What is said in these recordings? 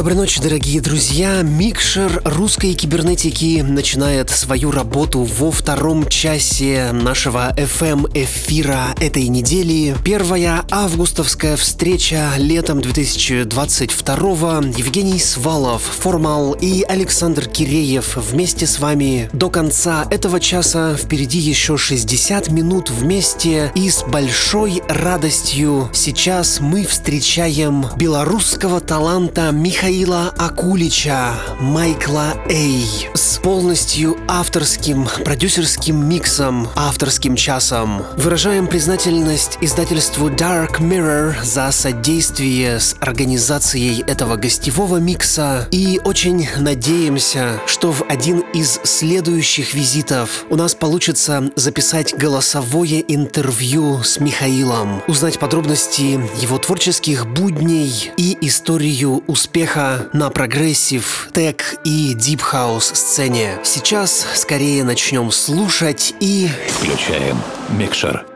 Доброй ночи, дорогие друзья. Микшер русской кибернетики начинает свою работу во втором часе нашего FM эфира этой недели. Первая августовская встреча летом 2022 Евгений Свалов, Формал и Александр Киреев вместе с вами до конца этого часа. Впереди еще 60 минут вместе и с большой радостью сейчас мы встречаем белорусского таланта Михаила Михаила Акулича, Майкла Эй с полностью авторским продюсерским миксом, авторским часом. Выражаем признательность издательству Dark Mirror за содействие с организацией этого гостевого микса и очень надеемся, что в один из следующих визитов у нас получится записать голосовое интервью с Михаилом, узнать подробности его творческих будней и историю успеха успеха на progressive, tech и deep house сцене. Сейчас скорее начнем слушать и... Включаем микшер.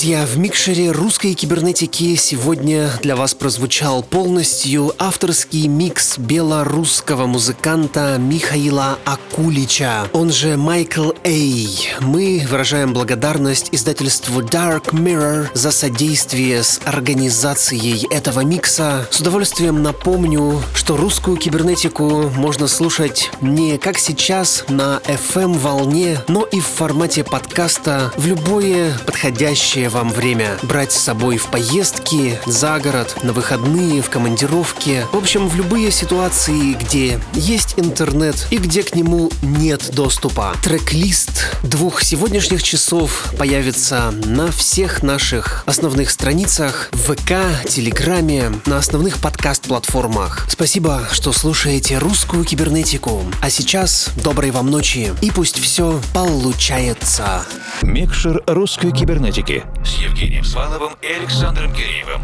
Друзья, в микшере русской кибернетики сегодня для вас прозвучал полностью авторский микс белорусского музыканта Михаила Акулича, он же Майкл Эй. Мы выражаем благодарность издательству Dark Mirror за содействие с организацией этого микса. С удовольствием напомню, что русскую кибернетику можно слушать не как сейчас на FM-волне, но и в формате подкаста в любое подходящее вам время. Брать с собой в поездки, за город, на выходные, в командировке. В общем, в любые ситуации, где есть интернет и где к нему нет доступа. Трек-лист двух сегодняшних часов появится на всех наших основных страницах в ВК, Телеграме, на основных подкаст-платформах. Спасибо, что слушаете русскую кибернетику. А сейчас доброй вам ночи и пусть все получается. Микшер русской кибернетики с Евгением Сваловым и Александром Киреевым.